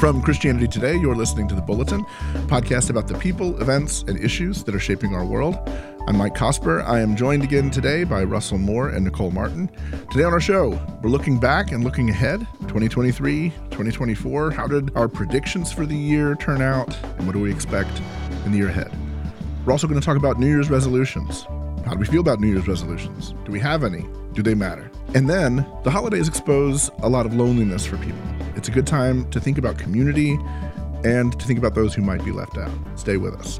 From Christianity Today, you're listening to The Bulletin, podcast about the people, events, and issues that are shaping our world. I'm Mike Cosper. I am joined again today by Russell Moore and Nicole Martin. Today on our show, we're looking back and looking ahead 2023, 2024. How did our predictions for the year turn out, and what do we expect in the year ahead? We're also going to talk about New Year's resolutions. How do we feel about New Year's resolutions? Do we have any? Do they matter? And then the holidays expose a lot of loneliness for people. It's a good time to think about community and to think about those who might be left out. Stay with us.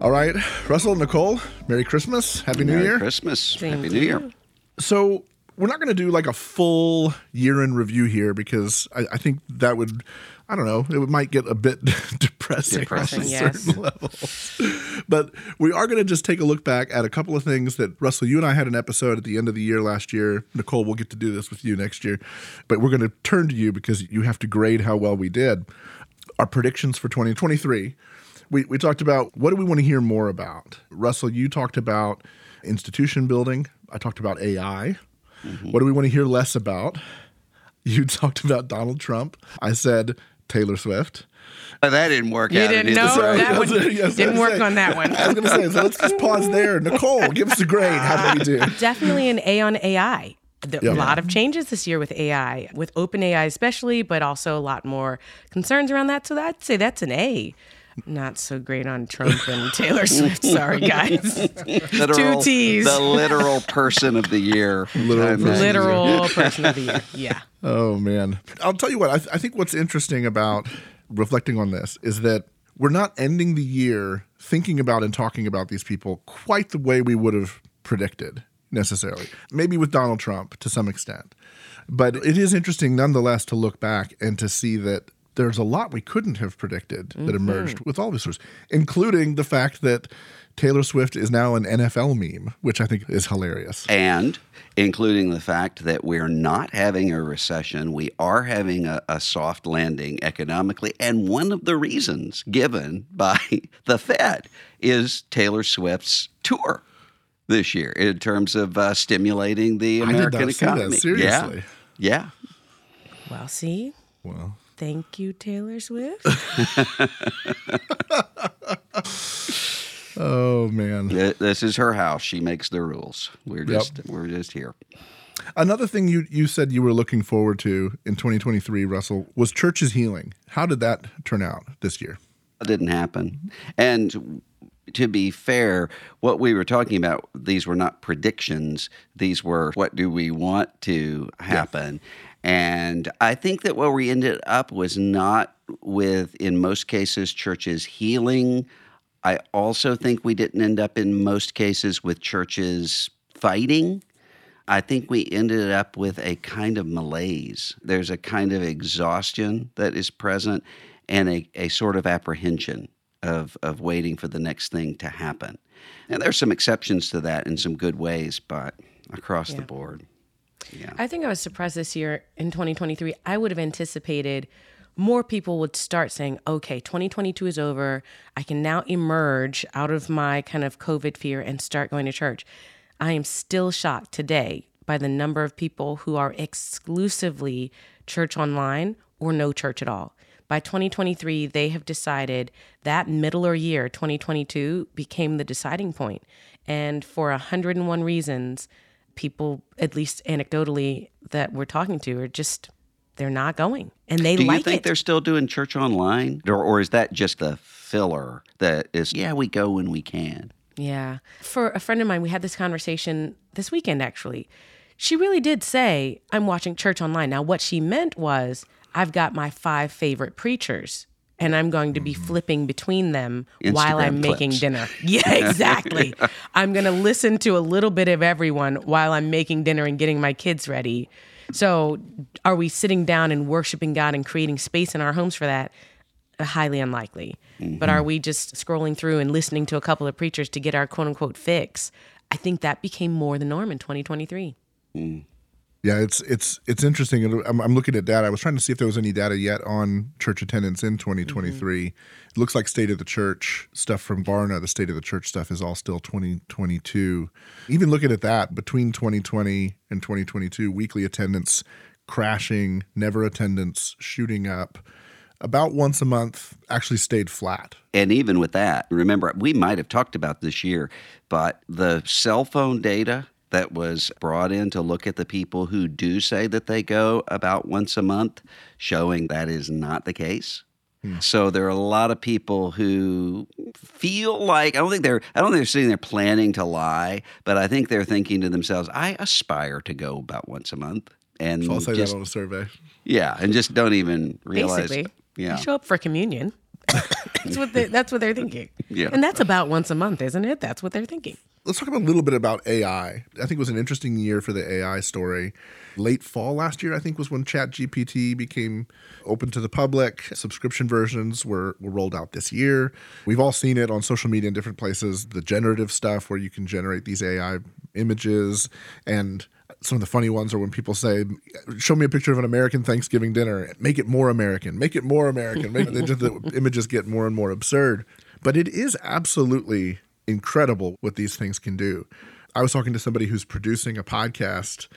All right, Russell, Nicole, Merry Christmas, Happy New Merry Year. Christmas, Same Happy to New Year. So we're not going to do like a full year in review here because I, I think that would, I don't know, it might get a bit depressing, Depressing, yes. certain levels. but we are going to just take a look back at a couple of things that Russell, you and I had an episode at the end of the year last year. Nicole, we'll get to do this with you next year, but we're going to turn to you because you have to grade how well we did. Our predictions for 2023. We, we talked about what do we want to hear more about. Russell, you talked about institution building. I talked about AI. Mm-hmm. What do we want to hear less about? You talked about Donald Trump. I said Taylor Swift. But that didn't work You out. didn't know Sorry, that one yes, didn't work saying- on that one. I was going to say, so let's just pause there. Nicole, give us a grade. How did we do? Definitely an A on AI. There Yeah. A lot of changes this year with AI, with OpenAI especially, but also a lot more concerns around that. So I'd say that's an A. Not so great on Trump and Taylor Swift. Sorry, guys. Literal- T's. The literal person of the year. Literal person. Literal person of the year. Yeah. Oh man, I'll tell you what. I, th- I think what's interesting about reflecting on this is that we're not ending the year thinking about and talking about these people quite the way we would have predicted necessarily. Maybe with Donald Trump to some extent, but it is interesting nonetheless to look back and to see that. There's a lot we couldn't have predicted that emerged with all these this, including the fact that Taylor Swift is now an NFL meme, which I think is hilarious. And including the fact that we're not having a recession, we are having a, a soft landing economically. And one of the reasons given by the Fed is Taylor Swift's tour this year in terms of uh, stimulating the I did American not see that, economy. seriously. Yeah. Well, see, Well, thank you, Taylor Swift. oh man. This is her house. She makes the rules. We're just we're just here. Another thing you, you said you were looking forward to in 2023, Russell, was churches healing. How did that turn out this year? That didn't happen. And to be fair, what we were talking about, these were not predictions. These were what do we want to happen. And I think that where we ended up was not with, in most cases, churches healing. I also think we didn't end up in most cases with churches fighting. I think we ended up with a kind of malaise. There's a kind of exhaustion that is present and a, a sort of apprehension of, of waiting for the next thing to happen. And there's some exceptions to that in some good ways, but across the board. Yeah. I think I was surprised this year in 2023. I would have anticipated more people would start saying, okay, 2022 is over. I can now emerge out of my kind of COVID fear and start going to church. I am still shocked today by the number of people who are exclusively church online or no church at all. By 2023, they have decided that middler year, 2022, became the deciding point. And for 101 reasons, people, at least anecdotally, that we're talking to, are just they're not going, and they like. Do you like think it. they're still doing church online? Or, or is that just the filler that is, yeah, we go when we can? Yeah. For a friend of mine, we had this conversation this weekend, actually. She really did say, I'm watching church online. Now, what she meant was, I've got my five favorite preachers, and I'm going to be mm-hmm. flipping between them while I'm making dinner. Yeah, exactly. I'm going to listen to a little bit of everyone while I'm making dinner and getting my kids ready. So, are we sitting down and worshiping God and creating space in our homes for that? Uh, highly unlikely. But are mm-hmm. we just scrolling through and listening to a couple of preachers to get our quote unquote fix? I think that became more the norm in 2023. Mm. Yeah, it's it's it's interesting. I'm, I'm looking at data. I was trying to see if there was any data yet on church attendance in 2023. Mm-hmm. It looks like state of the church stuff from Barna. The state of the church stuff is all still 2022. Even looking at that between 2020 and 2022, weekly attendance crashing, never attendance shooting up. About once a month, actually stayed flat. And even with that, remember, we might have talked about this year, but the cell phone data that was brought in to look at the people who do say that they go about once a month, showing that is not the case. Hmm. So there are a lot of people who feel like I don't think they're I don't think they're sitting there planning to lie, but I think they're thinking to themselves, I aspire to go about once a month. And So I'll say just, that on a survey. yeah, and just don't even realize Basically, yeah. you show up for communion. that's what they, that's what they're thinking. Yeah. and that's about once a month, isn't it? That's what they're thinking. Let's talk about a little bit about AI. I think it was an interesting year for the AI story. Late fall last year, I think, was when ChatGPT became open to the public. Subscription versions were, were rolled out this year. We've all seen it on social media in different places. The generative stuff where you can generate these AI images. And some of the funny ones are when people say, "Show me a picture of an American Thanksgiving dinner. Make it more American. Make it more American." Make, just, the images get more and more absurd. But it is absolutely incredible what these things can do. I was talking to somebody who's producing a podcast,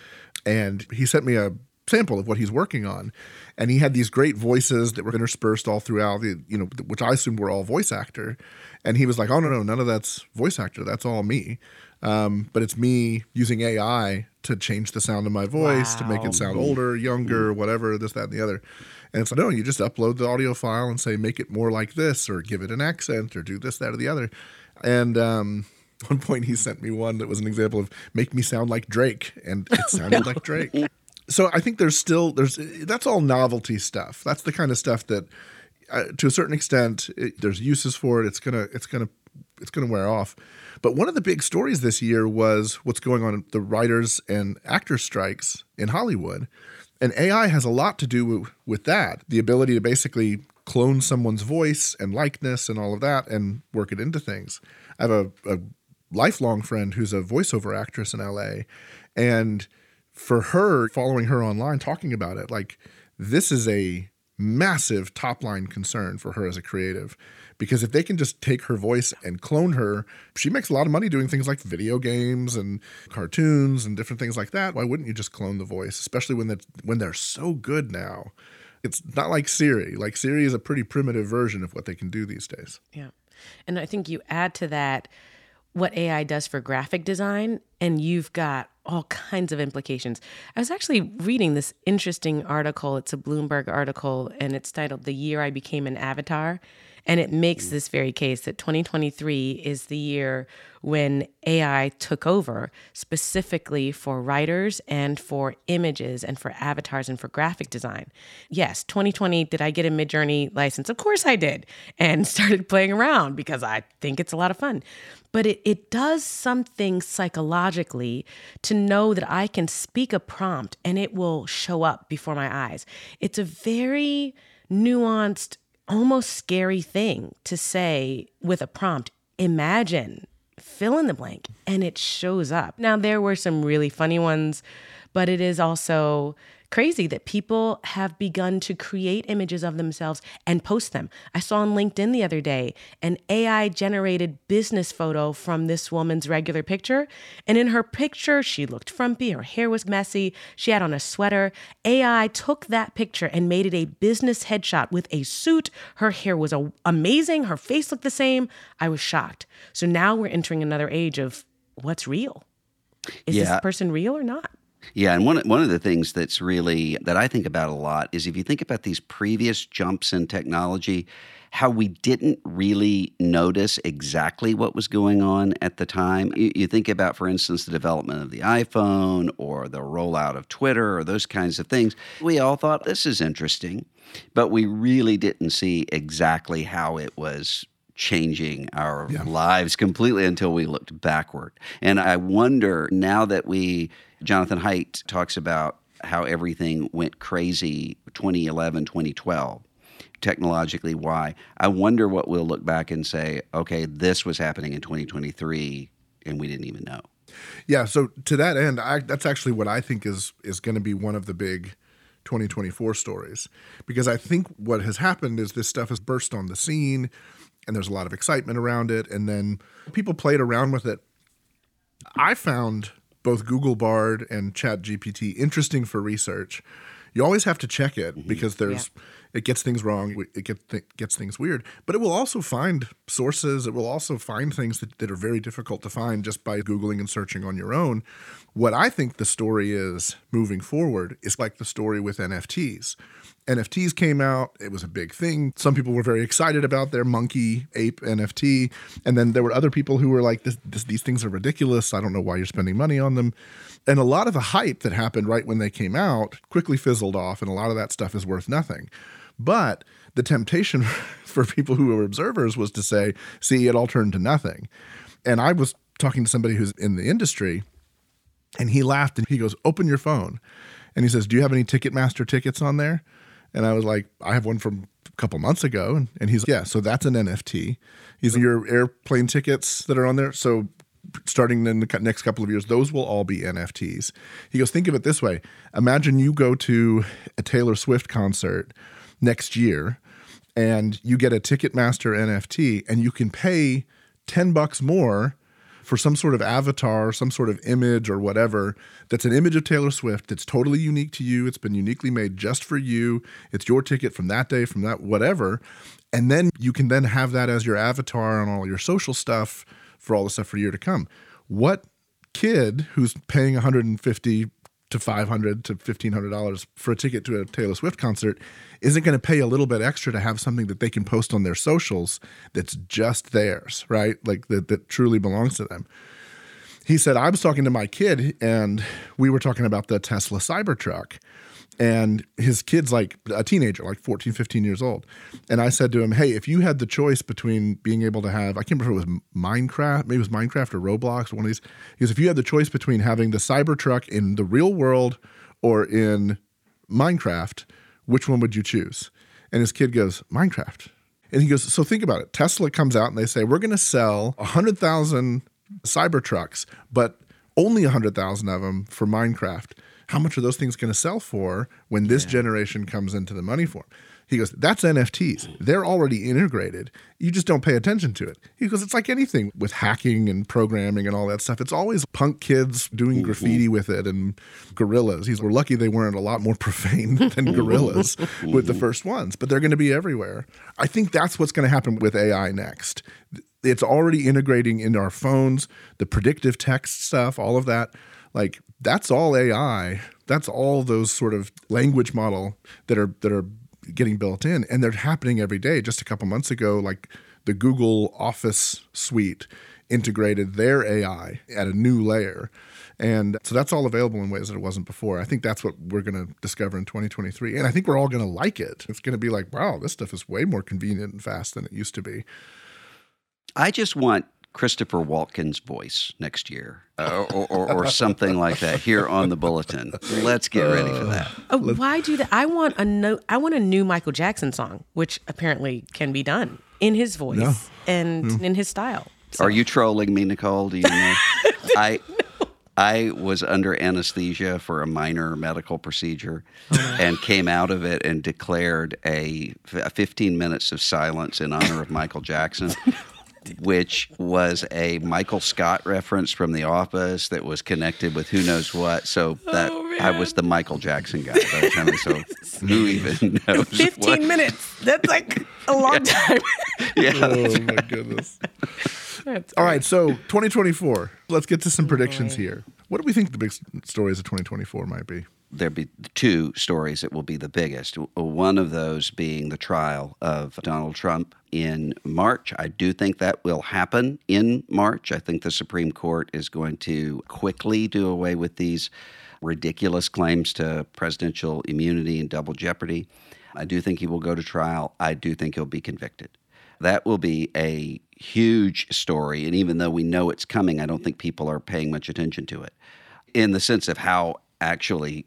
and he sent me a sample of what he's working on, and he had these great voices that were interspersed all throughout the, you know, which I assumed were all voice actor, and he was like, "Oh no, no, none of that's voice actor. That's all me." Um, but it's me using AI to change the sound of my voice to make it sound older, younger, whatever, this, that, and the other. And it's like, no, you just upload the audio file and say, make it more like this, or give it an accent, or do this, that, or the other. And um, one point he sent me one that was an example of make me sound like Drake, and it sounded like Drake. So I think there's still there's that's all novelty stuff. That's the kind of stuff that, uh, to a certain extent, it, there's uses for it. It's gonna it's gonna it's gonna wear off. But one of the big stories this year was what's going on the writers and actor strikes in Hollywood. And AI has a lot to do with, with that the ability to basically clone someone's voice and likeness and all of that and work it into things. I have a, a lifelong friend who's a voiceover actress in LA. And for her, following her online, talking about it, like this is a massive top line concern for her as a creative. Because if they can just take her voice and clone her, she makes a lot of money doing things like video games and cartoons and different things like that. Why wouldn't you just clone the voice, especially when they're, when they're so good now? It's not like Siri. Like Siri is a pretty primitive version of what they can do these days. Yeah. And I think you add to that what AI does for graphic design, and you've got all kinds of implications. I was actually reading this interesting article. It's a Bloomberg article, and it's titled The Year I Became an Avatar. And it makes this very case that 2023 is the year when AI took over specifically for writers and for images and for avatars and for graphic design. Yes, 2020, did I get a Midjourney license? Of course I did, and started playing around because I think it's a lot of fun. But it, it does something psychologically to know that I can speak a prompt and it will show up before my eyes. It's a very nuanced, almost scary thing to say with a prompt. Imagine fill in the blank and it shows up. Now, there were some really funny ones, but it is also crazy that people have begun to create images of themselves and post them. I saw on LinkedIn the other day an AI generated business photo from this woman's regular picture. And in her picture, she looked frumpy, her hair was messy, she had on a sweater. AI took that picture and made it a business headshot with a suit. Her hair was a- amazing, her face looked the same. I was shocked. So now we're entering another age of what's real? Is Yeah. this person real or not? Yeah, and one one of the things that's really that I think about a lot is if you think about these previous jumps in technology, how we didn't really notice exactly what was going on at the time. You, you, think about, for instance, the development of the iPhone or the rollout of Twitter or those kinds of things. We all thought this is interesting, but we really didn't see exactly how it was changing our yeah. lives completely until we looked backward. And I wonder now that we, Jonathan Haidt talks about how everything went crazy 2011, 2012 technologically why. I wonder what we'll look back and say, okay, this was happening in 2023 and we didn't even know. Yeah, so to that end, I, that's actually what I think is is going to be one of the big 2024 stories because I think what has happened is this stuff has burst on the scene and there's a lot of excitement around it and then people played around with it. I found both Google Bard and Chat GPT interesting for research. You always have to check it mm-hmm. because there's yeah it gets things wrong. It get th- gets things weird. But it will also find sources. It will also find things that, that are very difficult to find just by Googling and searching on your own. What I think the story is moving forward is like the story with NFTs. NFTs came out. It was a big thing. Some people were very excited about their monkey ape NFT. And then there were other people who were like, this, this, these things are ridiculous. I don't know why you're spending money on them. And a lot of the hype that happened right when they came out quickly fizzled off. And a lot of that stuff is worth nothing. But the temptation for people who were observers was to say, see, it all turned to nothing. And I was talking to somebody who's in the industry, and he laughed and he goes, Open your phone. And he says, Do you have any Ticketmaster tickets on there? And I was like, I have one from a couple months ago. And, and he's like, Yeah, so that's an NFT. He's your airplane tickets that are on there. So starting in the next couple of years, those will all be NFTs. He goes, Think of it this way Imagine you go to a Taylor Swift concert next year and you get a Ticketmaster NFT and you can pay 10 bucks more for some sort of avatar, some sort of image or whatever that's an image of Taylor Swift that's totally unique to you. It's been uniquely made just for you. It's your ticket from that day, from that whatever. And then you can then have that as your avatar on all your social stuff for all the stuff for a year to come. What kid who's paying 150 to 500 to 1500 dollars for a ticket to a Taylor Swift concert isn't going to pay a little bit extra to have something that they can post on their socials that's just theirs, right? Like that that truly belongs to them. He said I was talking to my kid and we were talking about the Tesla Cybertruck and his kid's like a teenager like 14 15 years old and i said to him hey if you had the choice between being able to have i can't remember if it was minecraft maybe it was minecraft or roblox one of these because if you had the choice between having the cybertruck in the real world or in minecraft which one would you choose? And his kid goes, Minecraft. And he goes, So think about it. Tesla comes out and they say, We're going to sell 100,000 Cybertrucks, but only 100,000 of them for Minecraft. How much are those things going to sell for when this yeah. generation comes into the money form? He goes, That's NFTs. They're already integrated. You just don't pay attention to it. He goes, It's like anything with hacking and programming and all that stuff. It's always punk kids doing mm-hmm. graffiti with it and gorillas. He's, We're lucky they weren't a lot more profane than gorillas with the first ones, but they're going to be everywhere. I think that's what's going to happen with AI next. It's already integrating into our phones, the predictive text stuff, all of that. Like, that's all AI. That's all those sort of language model that are that are getting built in, and they're happening every day. Just a couple months ago, like the Google Office suite integrated their AI at a new layer. And so that's all available in ways that it wasn't before. I think that's what we're going to discover in 2023. And I think we're all going to like it. It's going to be like, wow, this stuff is way more convenient and fast than it used to be. I just want Christopher Walken's voice next year, uh, or, or, or, something like that here on the bulletin. Let's get ready for that. Uh, why do that? I want a no, I want a new Michael Jackson song, which apparently can be done in his voice no. and no. in his style. So. Are you trolling me, Nicole? Do you know? I I was under anesthesia for a minor medical procedure oh, and came out of it and declared a, a 15 minutes of silence in honor of Michael Jackson which was a Michael Scott reference from The Office that was connected with who knows what. So that oh, I was the Michael Jackson guy. By the time, so who even knows? Fifteen what? minutes. That's like a long yeah. time. yeah. Oh my goodness. All right, so 2024. Let's get to some predictions here. What do we think the big stories of 2024 might be? There be two stories that will be the biggest. Uh, one of those being the trial of Donald Trump in March. I do think that will happen in March. I think the Supreme Court is going to quickly do away with these ridiculous claims to presidential immunity and double jeopardy. I do think he will go to trial. I do think he'll be convicted. That will be a huge story. And even though we know it's coming, I don't think people are paying much attention to it in the sense of how actually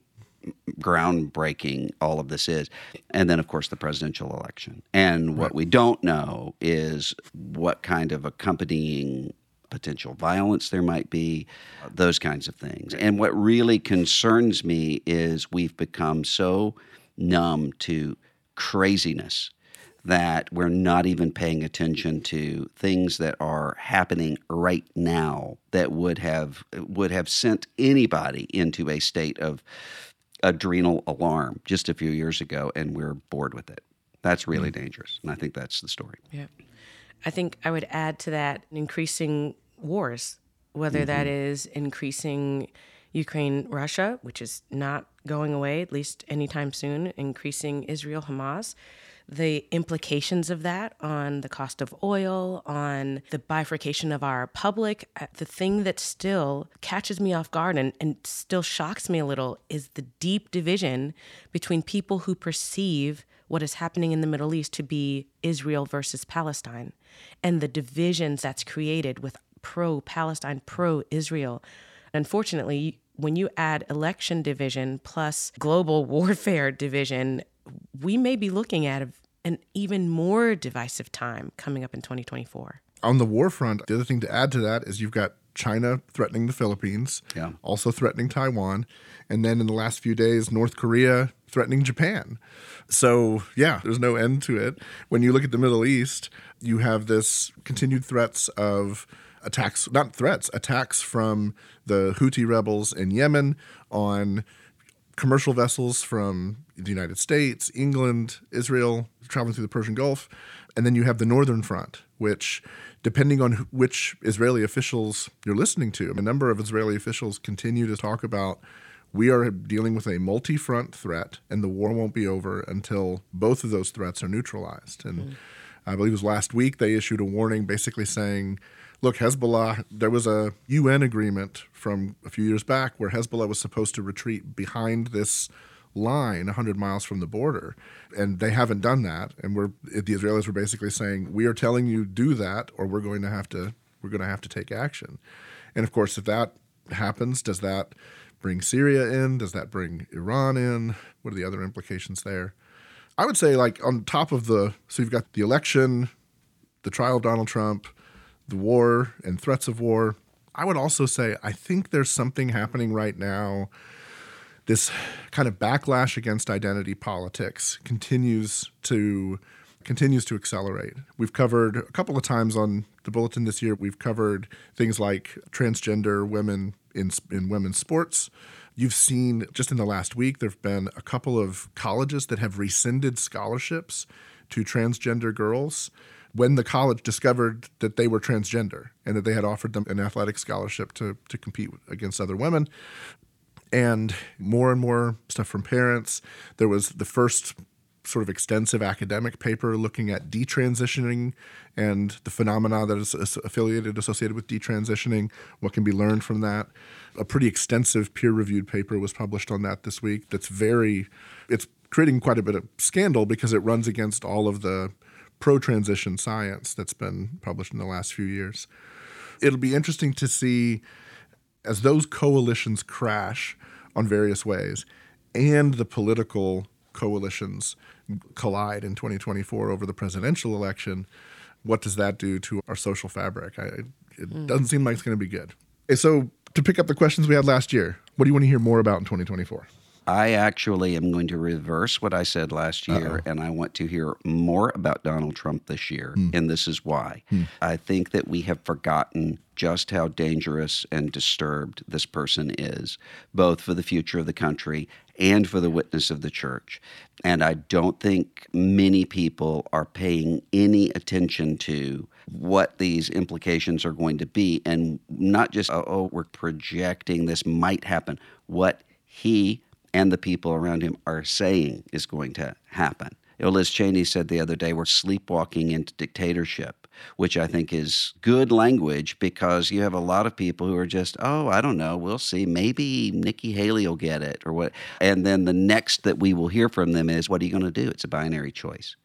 groundbreaking all of this is. And then, of course, the presidential election. And what right. we don't know is what kind of accompanying potential violence there might be, those kinds of things. And what really concerns me is we've become so numb to craziness that we're not even paying attention to things that are happening right now that would have would have sent anybody into a state of adrenal alarm just a few years ago and we're bored with it. That's really mm-hmm. dangerous. And I think that's the story. Yeah. I think I would add to that increasing wars, whether mm-hmm. that is increasing Ukraine Russia, which is not going away, at least anytime soon, increasing Israel Hamas, the implications of that on the cost of oil, on the bifurcation of our public. Uh, the thing that still catches me off guard and, and still shocks me a little is the deep division between people who perceive what is happening in the Middle East to be Israel versus Palestine and the divisions that's created with pro Palestine, pro Israel. Unfortunately, when you add election division plus global warfare division, we may be looking at an even more divisive time coming up in 2024. On the war front, the other thing to add to that is you've got China threatening the Philippines, yeah. also threatening Taiwan, and then in the last few days, North Korea threatening Japan. So, yeah, there's no end to it. When you look at the Middle East, you have this continued threats of attacks, not threats, attacks from the Houthi rebels in Yemen on commercial vessels from the United States, England, Israel, traveling through the Persian Gulf. And then you have the Northern Front, which, depending on which Israeli officials you're listening to, a number of Israeli officials continue to talk about we are dealing with a multi front threat, and the war won't be over until both of those threats are neutralized. And mm. I believe it was last week they issued a warning basically saying look, Hezbollah, there was a UN agreement from a few years back where Hezbollah was supposed to retreat behind this line 100 miles from the border. And they haven't done that. And we're the Israelis were basically saying we are telling you do that or we're going to have to we're going to have to take action. And of course if that happens does that bring Syria in? Does that bring Iran in? What are the other implications there? I would say like on top of the so you've got the election the trial of Donald Trump the war and threats of war. I would also say I think there's something happening right now. This kind of backlash against identity politics continues to continues to accelerate. We've covered a couple of times on the bulletin this year. We've covered things like transgender women in in women's sports. You've seen just in the last week there've been a couple of colleges that have rescinded scholarships to transgender girls when the college discovered that they were transgender and that they had offered them an athletic scholarship to, to compete against other women. And more and more stuff from parents. There was the first sort of extensive academic paper looking at detransitioning and the phenomena that is affiliated, associated with detransitioning, what can be learned from that. A pretty extensive peer reviewed paper was published on that this week that's very, it's creating quite a bit of scandal because it runs against all of the pro transition science that's been published in the last few years. It'll be interesting to see as those coalitions crash on various ways and the political coalitions collide in 2024 over the presidential election, what does that do to our social fabric? I, it mm. doesn't seem like it's going to be good. So, to pick up the questions we had last year, what do you want to hear more about in 2024? I actually am going to reverse what I said last year, Uh-oh. and I want to hear more about Donald Trump this year. Hmm. And this is why. Hmm. I think that we have forgotten just how dangerous and disturbed this person is, both for the future of the country and for the witness of the church. And I don't think many people are paying any attention to what these implications are going to be and not just, oh, we're projecting this might happen. What he and the people around him are saying is going to happen. You know, Liz Cheney said the other day, we're sleepwalking into dictatorship, which I think is good language because you have a lot of people who are just, oh, I don't know, we'll see. Maybe Nikki Haley will get it or what. And then the next that we will hear from them is, what are you going to do? It's a binary choice.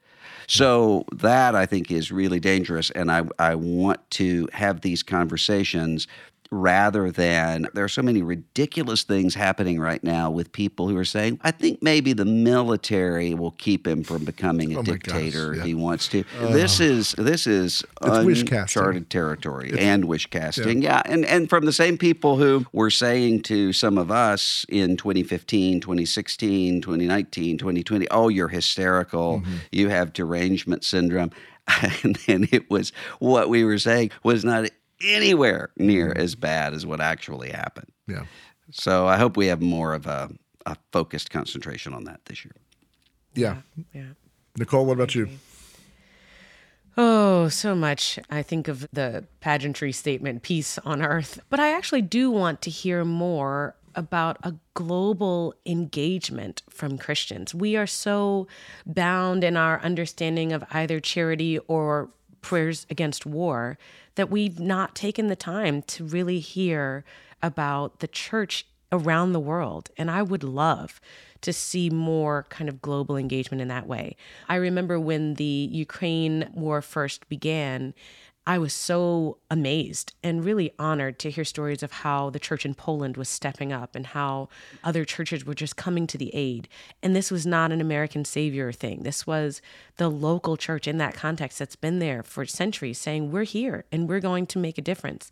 So that I think is really dangerous. And I, I want to have these conversations rather than there are so many ridiculous things happening right now with people who are saying, I think maybe the military will keep him from becoming a Oh my gosh, dictator yeah. if he wants to. this is this is uncharted territory and wish casting. Yeah. And and from the same people who were saying to some of us in 2015, 2016, 2019, 2020, oh, you're hysterical. Mm-hmm. You have derangement syndrome. And then it was what we were saying was not anywhere near mm-hmm. as bad as what actually happened. Yeah. So I hope we have more of a, a focused concentration on that this year. Yeah. Yeah. Nicole, what about you? Oh, so much. I think of the pageantry statement, peace on earth. But I actually do want to hear more about a global engagement from Christians. We are so bound in our understanding of either charity or prayers against war that we've not taken the time to really hear about the church around the world. And I would love to see more kind of global engagement in that way. I remember when the Ukraine war first began, I was so amazed and really honored to hear stories of how the church in Poland was stepping up and how other churches were just coming to the aid. And this was not an American savior thing. This was the local church in that context that's been there for centuries saying, We're here and we're going to make a difference.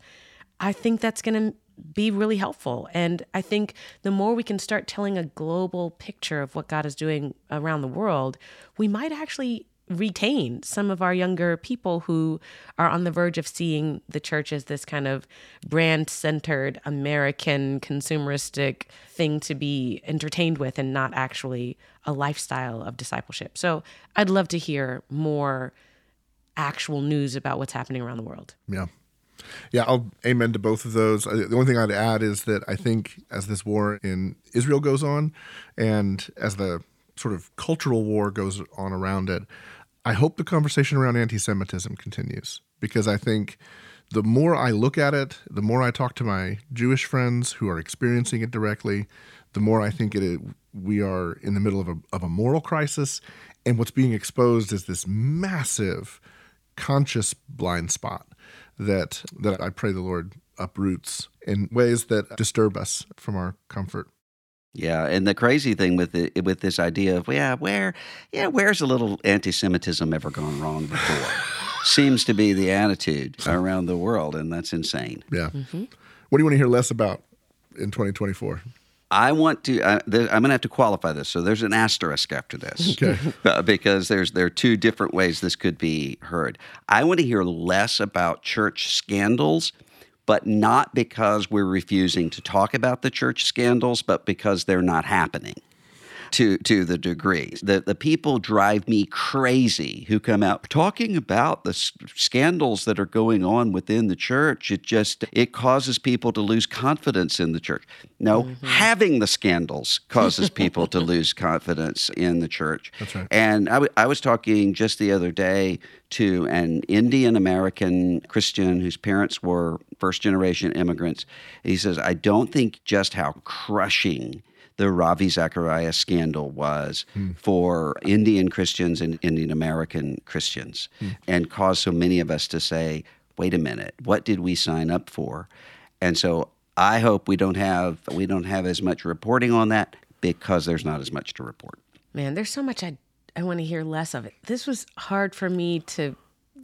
I think that's going to be really helpful. And I think the more we can start telling a global picture of what God is doing around the world, we might actually retain some of our younger people who are on the verge of seeing the church as this kind of brand centered American consumeristic thing to be entertained with and not actually a lifestyle of discipleship. So I'd love to hear more actual news about what's happening around the world. Yeah. Yeah, I'll amen to both of those. Uh, The only thing I'd add is that I think as this war in Israel goes on and as the sort of cultural war goes on around it, I hope the conversation around anti Semitism continues because I think the more I look at it, the more I talk to my Jewish friends who are experiencing it directly, the more I think it, we are in the middle of a, of a moral crisis. And what's being exposed is this massive conscious blind spot that that I pray the Lord uproots in ways that disturb us from our comfort. Yeah, and the crazy thing with it, with this idea of yeah, where yeah, where's a little anti-Semitism ever gone wrong before? Seems to be the attitude around the world, and that's insane. Yeah. What do you want to hear less about in 2024? I want to. Uh, there, I'm going to have to qualify this. So there's an asterisk after this, Okay. uh, because there's there are two different ways this could be heard. I want to hear less about church scandals, but not because we're refusing to talk about the church scandals, but because they're not happening. To, to the degree the the people drive me crazy who come out talking about the scandals that are going on within the church. It just it causes people to lose confidence in the church. No, mm-hmm. having the scandals causes people to lose confidence in the church. That's right. And I, w- I was talking just the other day to an Indian American Christian whose parents were first generation immigrants. He says, I don't think just how crushing the Ravi Zacharias scandal was hmm. for Indian Christians and Indian American Christians hmm. and caused so many of us to say, wait a minute, what did we sign up for? And so I hope we don't have we don't have as much reporting on that because there's not as much to report. Man, there's so much I I want to hear less of it. This was hard for me to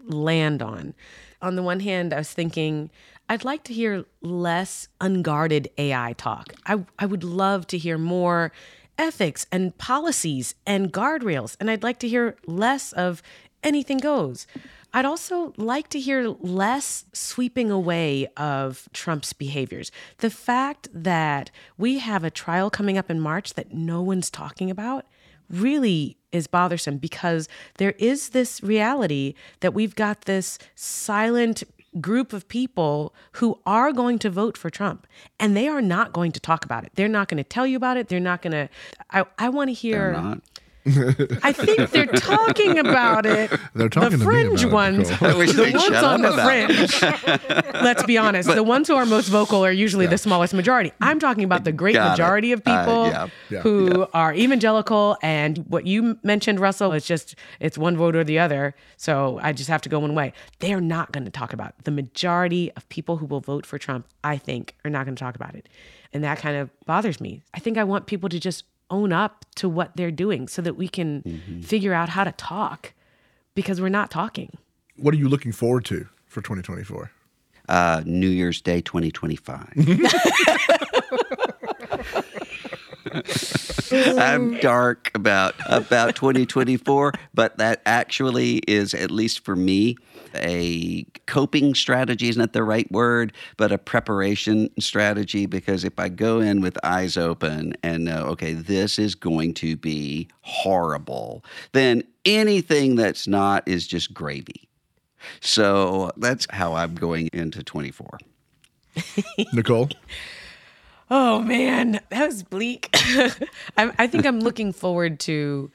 land on. On the one hand, I was thinking I'd like to hear less unguarded AI talk. I I would love to hear more ethics and policies and guardrails, and I'd like to hear less of anything goes. I'd also like to hear less sweeping away of Trump's behaviors. The fact that we have a trial coming up in March that no one's talking about really is bothersome because there is this reality that we've got this silent group of people who are going to vote for Trump and they are not going to talk about it. They're not going to tell you about it. They're not going to. I, I want to hear. They're not. I think they're talking about it. They're talking to the me fringe about it, ones, Nicole. I wish the ones on the fringe. Let's be honest. the ones who are most vocal are usually the smallest majority. I'm talking about the great Got it. majority of Uh, people yeah. Yeah. who are evangelical. And what you mentioned, Russell, it's just it's one vote or the other. So I just have to go one way. They are not going to talk about it. the majority of people who will vote for Trump. I think are not going to talk about it, and that kind of bothers me. I think I want people to just own up to what they're doing so that we can Mm-hmm. figure out how to talk because we're not talking. What are you looking forward to for 2024? Uh, New Year's Day 2025. I'm dark about about 2024, but that actually is at least for me a coping strategy is not the right word, but a preparation strategy because if I go in with eyes open and know, okay, this is going to be horrible, then anything that's not is just gravy. So that's how I'm going into 24. Nicole? Oh man, that was bleak. I, I think I'm looking forward to.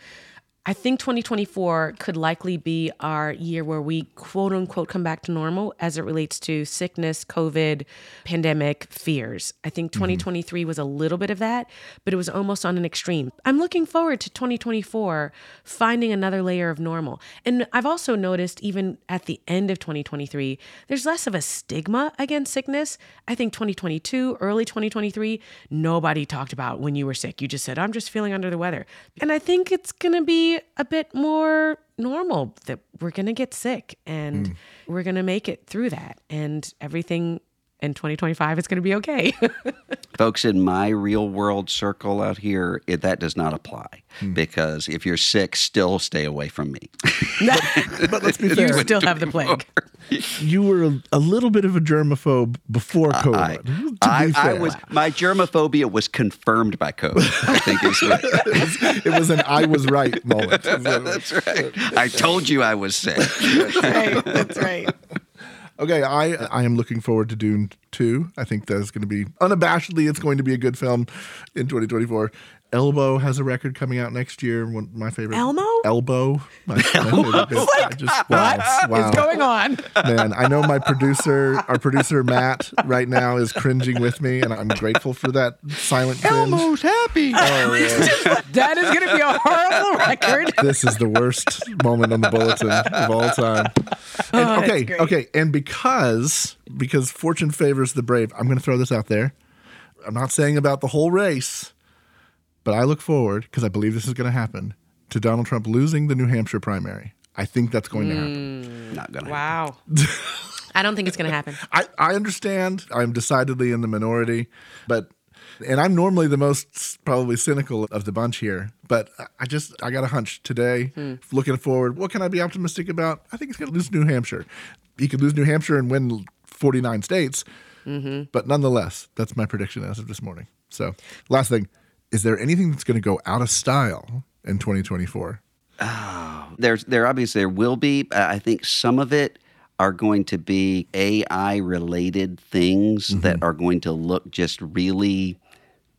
I think 2024 could likely be our year where we quote unquote come back to normal as it relates to sickness, COVID, pandemic fears. I think mm-hmm. 2023 was a little bit of that, but it was almost on an extreme. I'm looking forward to 2024 finding another layer of normal. And I've also noticed, even at the end of 2023, there's less of a stigma against sickness. I think 2022, early 2023, nobody talked about when you were sick. You just said, I'm just feeling under the weather. And I think it's going to be a bit more normal that we're going to get sick and mm. we're going to make it through that. And everything in 2025 it's going to be okay. Folks in my real world circle out here, it, that does not apply hmm. because if you're sick, still stay away from me. But let's be fair. you still have the plague. You were a, a little bit of a germaphobe before I, COVID. to be I, I was my germophobia was confirmed by COVID. I think is what, it was an I was right moment. that's right. I told you I was sick. right. That's right. Okay, I I am looking forward to Dune 2. I think that's going to be unabashedly it's going to be a good film in 2024. Elbow has a record coming out next year. One my favorite. Elmo? Elbow. My, my favorite bit. I just, wow, wow. What's going on? Man, I know my producer, our producer Matt, right now is cringing with me, and I'm grateful for that silent cringe. happy. Oh, that is going to be a horrible record. This is the worst moment on the bulletin of all time. Oh, and, Oh, okay, okay, and because because fortune favors the brave, I'm going to throw this out there. I'm not saying about the whole race, but I look forward because I believe this is going to happen to Donald Trump losing the New Hampshire primary. I think that's going to happen. Mm. Not gonna. Wow. I don't think it's going to happen. I, I understand. I'm decidedly in the minority, but and I'm normally the most probably cynical of the bunch here. But I just I got a hunch today. Hmm. Looking forward, what can I be optimistic about? I think he's going to lose New Hampshire. He could lose New Hampshire and win 49 states, mm-hmm. but nonetheless, that's my prediction as of this morning. So, last thing, is there anything that's going to go out of style in 2024? Ah, There's there obviously there will be. I think some of it are going to be AI related things mm-hmm. that are going to look just really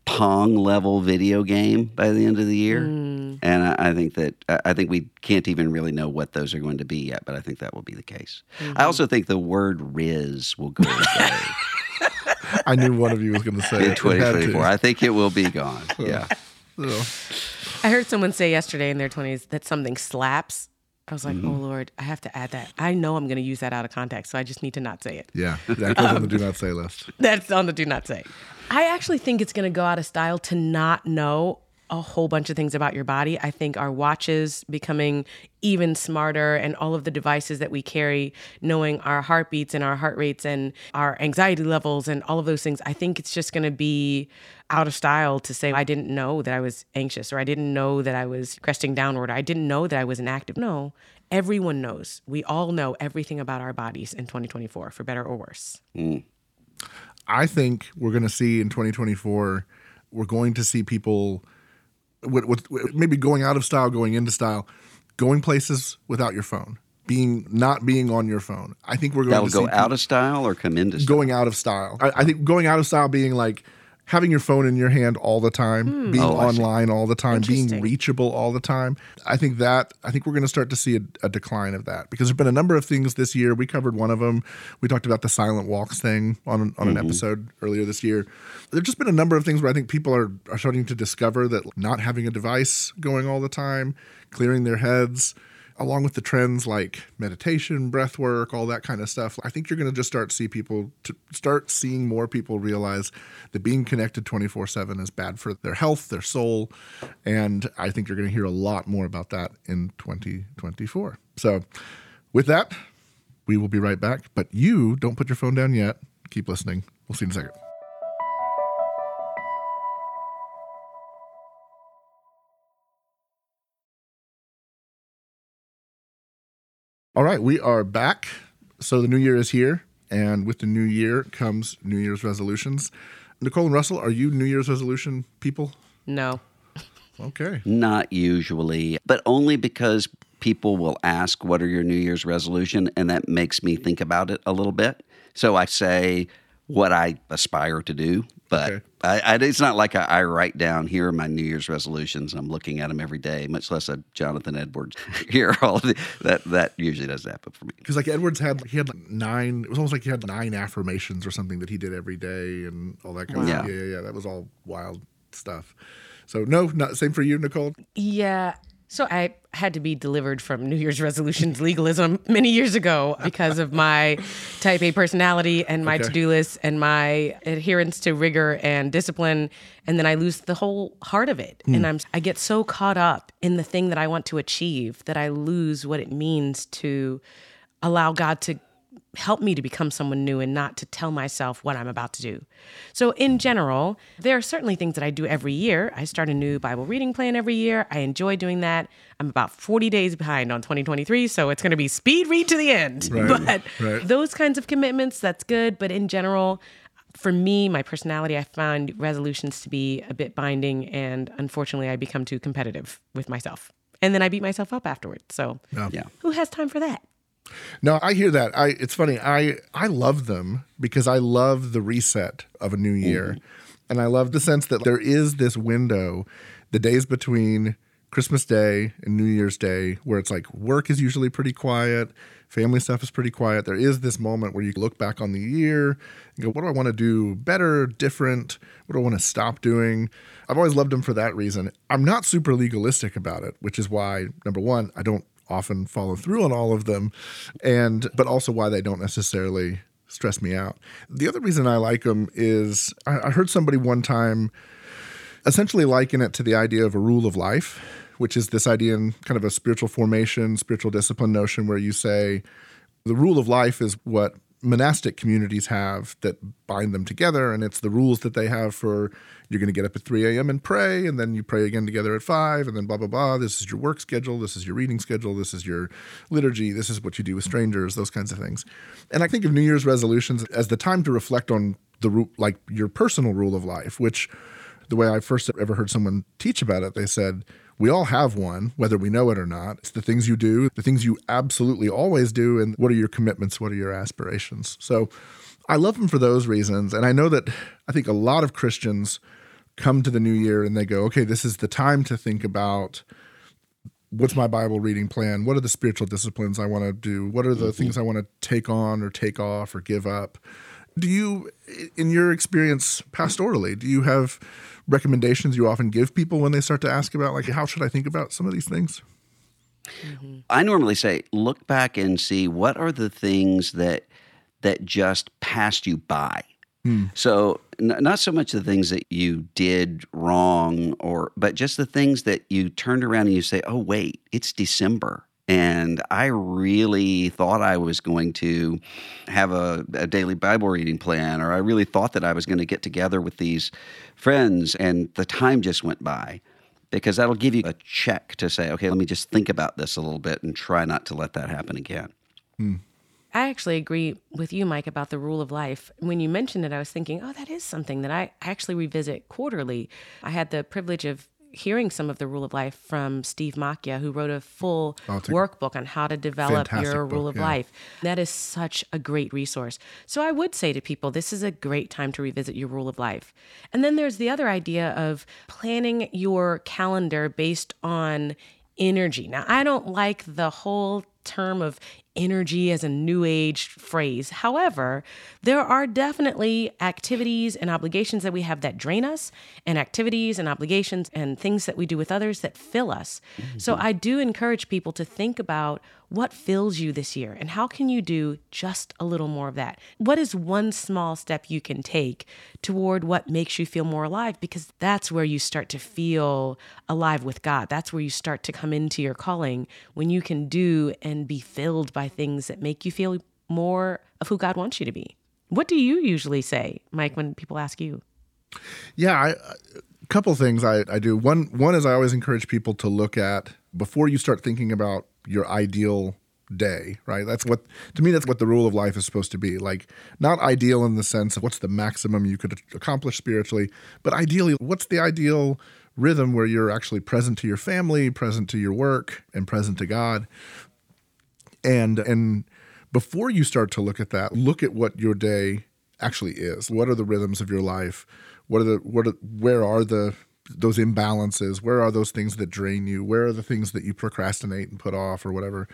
Pong level video game by the end of the year. Mm. And I, I think that I I think we can't even really know what those are going to be yet, but I think that will be the case. I mm-hmm. also think the word Rizz will go away I knew one of you was going to say in it. It had to. 2024. I think it will be gone. Yeah. So, I heard someone say yesterday in their 20s that something slaps. I was like, oh mm-hmm. Lord, I have to add that. I know I'm going to use that out of context, so I just need to not say it. yeah, that goes on the do not say list. That's on the do not say. I actually think it's going to go out of style to not know a whole bunch of things about your body. I think our watches becoming even smarter and all of the devices that we carry, knowing our heartbeats and our heart rates and our anxiety levels and all of those things. I think it's just going to be out of style to say, I didn't know that I was anxious or I didn't know that I was cresting downward. I didn't know that I was inactive. No, everyone knows. We all know everything about our bodies in 2024, for better or worse. Mm. I think we're going to see in 2024, we're going to see people with, with, with maybe going out of style, going into style, going places without your phone. being not being on your phone. I think we're going That'll to go out of style or come into style? going out of style. I, I think going out of style being like having your phone in your hand all the time, hmm. being Oh, online all the time, being reachable all the time. I think that I think we're going to start to see a, a decline of that because there's been a number of things this year. We covered one of them. We talked about the silent walks thing on on an mm-hmm. episode earlier this year. There's just been a number of things where I think people are are starting to discover that not having a device going all the time, clearing their heads along with the trends like meditation, breath work, all that kind of stuff, I think you're going to just start see people to start seeing more people realize that being connected 24/7 is bad for their health, their soul, and I think you're going to hear a lot more about that in 2024. So, with that, we will be right back, but you don't put your phone down yet. Keep listening. We'll see you in a second. All right, we are back. So the new year is here, and with the new year comes New Year's resolutions. Nicole and Russell, are you New Year's resolution people? No. Okay. Not usually, but only because people will ask, What are your New Year's resolution? And that makes me think about it a little bit. So I say what I aspire to do, but Okay. I, I, it's not like I, I write down, Here are my New Year's resolutions. and I'm looking at them every day, much less a Jonathan Edwards. Here all of the, that, that usually doesn't happen for me. Because like Edwards had, he had like nine. It was almost like he had nine affirmations or something that he did every day and all that kind of Wow. stuff. Yeah, yeah, yeah. That was all wild stuff. So no, not same for you, Nicole. Yeah. So I had to be delivered from New Year's resolutions legalism many years ago because of my type A personality and my Okay. to-do list and my adherence to rigor and discipline. And then I lose the whole heart of it. And hmm. I'm I get so caught up in the thing that I want to achieve that I lose what it means to allow God to help me to become someone new and not to tell myself what I'm about to do. So, in general, there are certainly things that I do every year. I start a new Bible reading plan every year. I enjoy doing that. I'm about 40 days behind on 2023, so it's going to be speed read to the end. Right, But right. those kinds of commitments, that's good. But in general, for me, my personality, I find resolutions to be a bit binding, and unfortunately, I become too competitive with myself. And then I beat myself up afterwards. So, Yeah. who has time for that? No, I hear that. I it's funny. I I love them because I love the reset of a new year. Mm-hmm. And I love the sense that there is this window, the days between Christmas Day and New Year's Day where it's like work is usually pretty quiet, family stuff is pretty quiet. There is this moment where you look back on the year and go, what do I want to do better, different? What do I want to stop doing? I've always loved them for that reason. I'm not super legalistic about it, which is why number 1, I don't often follow through on all of them and but also why they don't necessarily stress me out. The other reason i like them is i, I heard somebody one time essentially liken it to the idea of a rule of life which is this idea in kind of a spiritual formation spiritual discipline notion where you say the rule of life is what monastic communities have that bind them together and it's the rules that they have for you're going to get up at 3 a.m and pray and then you pray again together at 5 and then blah blah blah this is your work schedule this is your reading schedule this is your liturgy this is what you do with strangers those kinds of things. And i think of new year's resolutions as the time to reflect on the like your personal rule of life which the way I first ever heard someone teach about it, they said, we all have one, whether we know it or not. It's the things you do, the things you absolutely always do, and what are your commitments, what are your aspirations. So I love them for those reasons. And I know that I think a lot of Christians come to the new year and they go, okay, this is the time to think about what's my Bible reading plan? What are the spiritual disciplines I want to do? What are the mm-hmm. things I want to take on or take off or give up? Do you, in your experience pastorally, do you have recommendations you often give people when they start to ask about, like, how should I think about some of these things? Mm-hmm. I normally say, look back and see what are the things that that just passed you by. Hmm. So n- not so much the things that you did wrong, or but just the things that you turned around and you say, "Oh wait, it's December." And I really thought I was going to have a, a daily Bible reading plan, or I really thought that I was going to get together with these friends, and the time just went by because that'll give you a check to say, okay, let me just think about this a little bit and try not to let that happen again. Hmm. I actually agree with you, Mike, about the rule of life. When you mentioned it, I was thinking, oh, that is something that I actually revisit quarterly. I had the privilege of hearing some of the rule of life from Steve Macchia, who wrote a full Oh, a workbook on how to develop your book, rule of yeah. life. That is such a great resource. So I would say to people, this is a great time to revisit your rule of life. And then there's the other idea of planning your calendar based on energy. Now, I don't like the whole term of energy as a new age phrase. However, there are definitely activities and obligations that we have that drain us, and activities and obligations and things that we do with others that fill us. So mm-hmm. I do encourage people to think about what fills you this year and how can you do just a little more of that? What is one small step you can take toward what makes you feel more alive? Because that's where you start to feel alive with God. That's where you start to come into your calling when you can do and be filled by things that make you feel more of who God wants you to be. What do you usually say, Mike, when people ask you? Yeah, I, a couple things I, I do. One one is I always encourage people to look at before you start thinking about your ideal day, right? That's what to me that's what the rule of life is supposed to be. Like not ideal in the sense of what's the maximum you could accomplish spiritually, but ideally what's the ideal rhythm where you're actually present to your family, present to your work, and present to God. And and before you start to look at that, look at what your day actually is. What are the rhythms of your life? What are the what are, where are the those imbalances? Where are those things that drain you? Where are the things that you procrastinate and put off or whatever?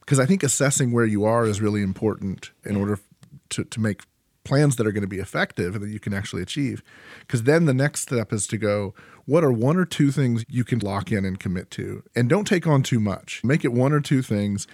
Because I think assessing where you are is really important in order to to make plans that are going to be effective and that you can actually achieve. Because then the next step is to go, what are one or two things you can lock in and commit to? And don't take on too much. Make it one or two things,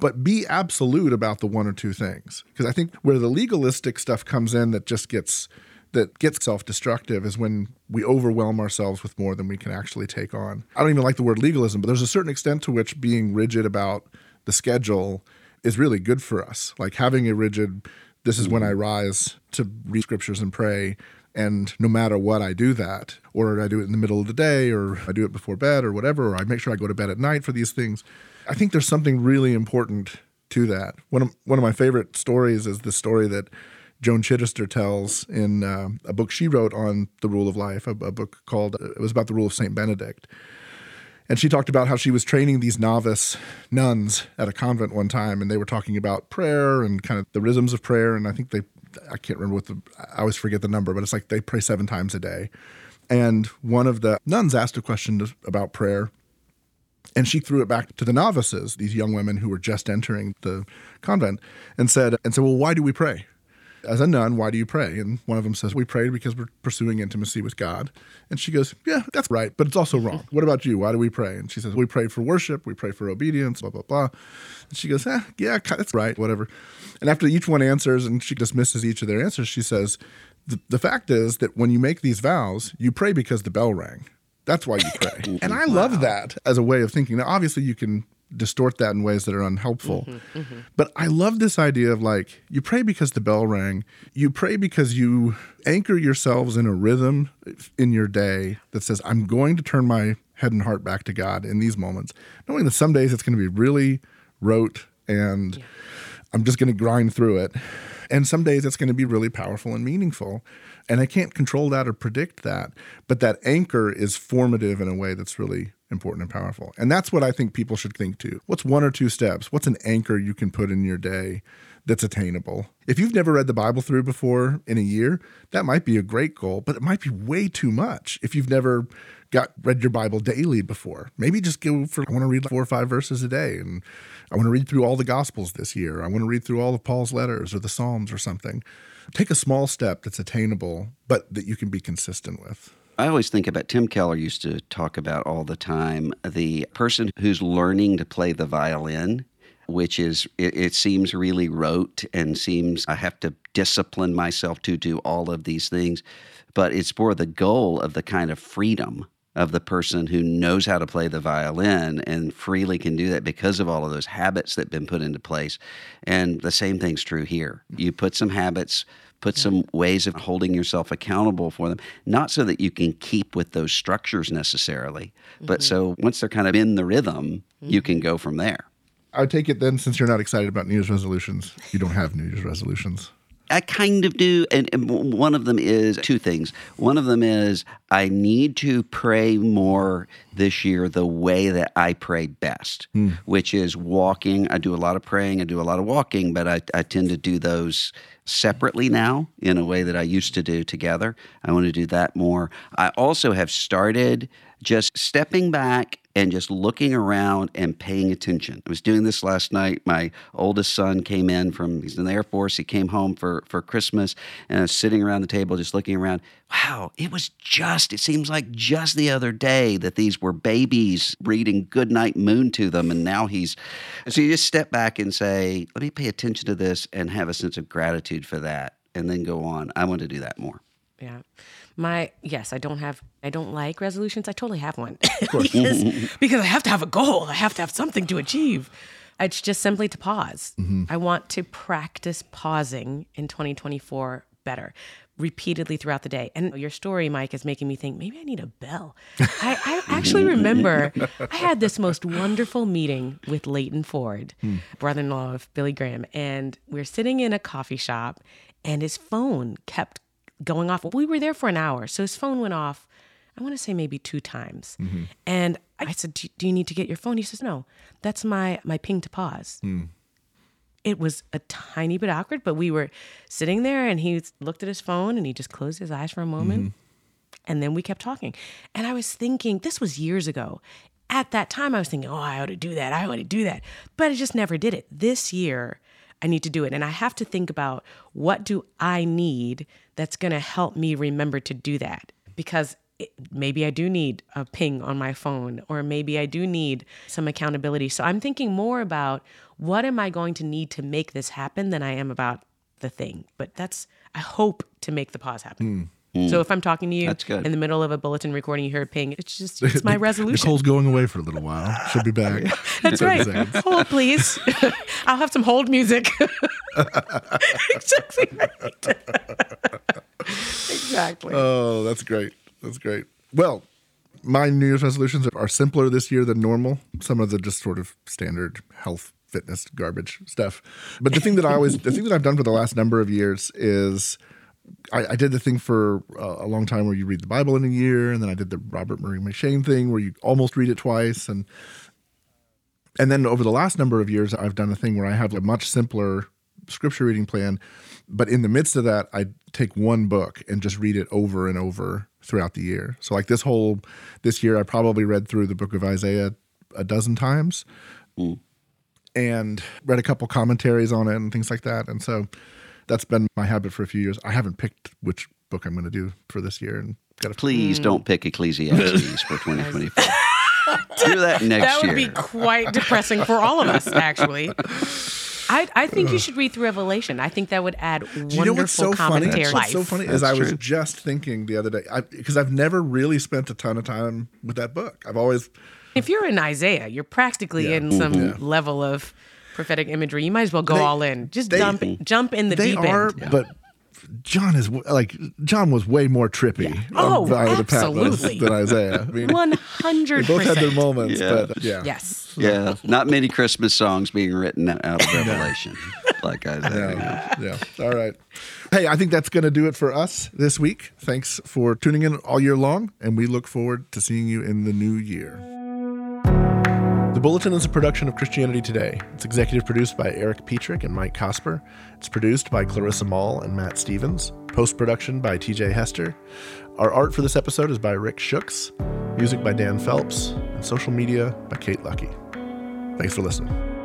but be absolute about the one or two things. Because I think where the legalistic stuff comes in that just gets that gets self-destructive is when we overwhelm ourselves with more than we can actually take on. I don't even like the word legalism, but there's a certain extent to which being rigid about the schedule is really good for us. Like having a rigid this is when I rise to read scriptures and pray. And no matter what, I do that. Or I do it in the middle of the day, or I do it before bed, or whatever, or I make sure I go to bed at night for these things. I think there's something really important to that. One of, one of my favorite stories is the story that Joan Chittister tells in uh, a book she wrote on the rule of life, a, a book called, it was about the rule of St. Benedict. And she talked about how she was training these novice nuns at a convent one time, and they were talking about prayer and kind of the rhythms of prayer. And I think they, I can't remember what the, I always forget the number, but it's like they pray seven times a day. And one of the nuns asked a question about prayer, and she threw it back to the novices, these young women who were just entering the convent, and said, and said, well, why do we pray? As a nun, why do you pray? And one of them says, we pray because we're pursuing intimacy with God. And she goes, yeah, that's right, but it's also wrong. What about you? Why do we pray? And she says, we pray for worship, we pray for obedience, blah, blah, blah. And she goes, eh, yeah, that's right, whatever. And after each one answers and she dismisses each of their answers, she says, the, the fact is that when you make these vows, you pray because the bell rang. That's why you pray. and I love that as a way of thinking. Now, obviously, you can distort that in ways that are unhelpful. Mm-hmm, mm-hmm. But I love this idea of like, you pray because the bell rang. You pray because you anchor yourselves in a rhythm in your day that says, I'm going to turn my head and heart back to God in these moments, knowing that some days it's going to be really rote and yeah. I'm just going to grind through it. And some days it's going to be really powerful and meaningful. And I can't control that or predict that. But that anchor is formative in a way that's really important and powerful. And that's what I think people should think too. What's one or two steps? What's an anchor you can put in your day that's attainable? If you've never read the Bible through before in a year, that might be a great goal, but it might be way too much if you've never got read your Bible daily before. Maybe just go for I want to read four or five verses a day and I want to read through all the gospels this year. I want to read through all of Paul's letters or the Psalms or something. Take a small step that's attainable, but that you can be consistent with. I always think about Tim Keller used to talk about all the time the person who's learning to play the violin, which is it, it, seems really rote and seems I have to discipline myself to do all of these things, but it's for the goal of the kind of freedom of the person who knows how to play the violin and freely can do that because of all of those habits that have been put into place. And the same thing's true here. You put some habits put yeah. some ways of holding yourself accountable for them not so that you can keep with those structures necessarily but mm-hmm. so once they're kind of in the rhythm mm-hmm. you can go from there i take it then since you're not excited about new year's resolutions you don't have new year's resolutions I kind of do. And, and one of them is two things. One of them is I need to pray more this year the way that I pray best, hmm. which is walking. I do a lot of praying, I do a lot of walking, but I, I tend to do those separately now in a way that I used to do together. I want to do that more. I also have started just stepping back and just looking around and paying attention. I was doing this last night. My oldest son came in from he's in the Air Force. He came home for for Christmas and I was sitting around the table just looking around. Wow, it was just it seems like just the other day that these were babies reading Goodnight Moon to them and now he's so you just step back and say, let me pay attention to this and have a sense of gratitude for that and then go on. I want to do that more. Yeah. My yes, I don't have I don't like resolutions. I totally have one. because, because I have to have a goal. I have to have something to achieve. It's just simply to pause. Mm-hmm. I want to practice pausing in 2024 better repeatedly throughout the day. And your story, Mike, is making me think maybe I need a bell. I, I actually remember I had this most wonderful meeting with Leighton Ford, hmm. brother in law of Billy Graham. And we we're sitting in a coffee shop, and his phone kept going off. We were there for an hour. So his phone went off, I want to say maybe two times. Mm-hmm. And I said, do, do you need to get your phone? He says, No, that's my, my ping to pause. Mm. It was a tiny bit awkward, but we were sitting there and he looked at his phone and he just closed his eyes for a moment. Mm-hmm. And then we kept talking. And I was thinking, this was years ago. At that time, I was thinking, oh, I ought to do that. I ought to do that. But I just never did it. This year, I need to do it. And I have to think about what do I need that's going to help me remember to do that? Because it, maybe I do need a ping on my phone, or maybe I do need some accountability. So I'm thinking more about what am I going to need to make this happen than I am about the thing. But that's, I hope to make the pause happen. Hmm. Mm. So if I'm talking to you That's good. in the middle of a bulletin recording, you hear a ping, it's just, it's my resolution. Nicole's going away for a little while. She'll be back. That's right. 30 seconds. Hold, please. I'll have some hold music. exactly right. exactly. Oh, that's great. That's great. Well, my New Year's resolutions are simpler this year than normal. Some of the just sort of standard health, fitness, garbage stuff. But the thing that I always, the thing that I've done for the last number of years is I, I did the thing for uh, a long time where you read the Bible in a year, and then I did the Robert Murray M'Cheyne thing where you almost read it twice, and and then over the last number of years, I've done a thing where I have a much simpler scripture reading plan, but in the midst of that, I take one book and just read it over and over throughout the year. So like this whole this year, I probably read through the book of Isaiah a dozen times, and read a couple commentaries on it and things like that, and so that's been my habit for a few years. I haven't picked which book I'm going to do for this year, and got to Please don't pick Ecclesiastes for 2024. do that next that would year. be quite depressing for all of us, actually. I, I think you should read through Revelation. I think that would add wonderful you know what's so funny? commentary. What's so funny is That's I was just thinking the other day because I've never really spent a ton of time with that book. I've always If you're in Isaiah, you're practically Yeah. in some Yeah. level of prophetic imagery. You might as well go They- all in. Just they- jump jump in the they deep are, end. but John is like John was way more trippy Oh, about the Patmos absolutely. than Isaiah. I mean, One they hundred both had their moments, Yeah. but yeah, Yes. yeah, not many Christmas songs being written out of Revelation, like I said. Yeah, yeah. All right. Hey, I think that's going to do it for us this week. Thanks for tuning in all year long, and we look forward to seeing you in the new year. The Bulletin is a production of Christianity Today. It's executive produced by Eric Petrick and Mike Cosper. It's produced by Clarissa Moll and Matt Stevens. Post production by TJ Hester. Our art for this episode is by Rick Szuecs. Music by Dan Phelps. And social media by Kate Lucky. Thanks for listening.